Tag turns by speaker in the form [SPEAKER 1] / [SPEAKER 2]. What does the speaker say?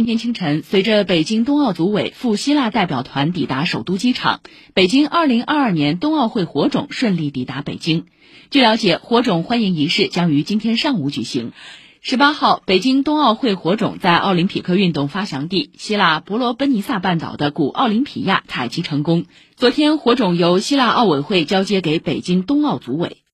[SPEAKER 1] 今天清晨，随着北京冬奥组委赴希腊代表团抵达首都机场，北京2022年冬奥会火种顺利抵达北京。据了解，火种欢迎仪式将于今天上午举行。十八号，北京冬奥会火种在奥林匹克运动发祥地希腊伯罗奔尼撒半岛的古奥林匹亚采集成功。昨天，火种由希腊奥委会交接给北京冬奥组委。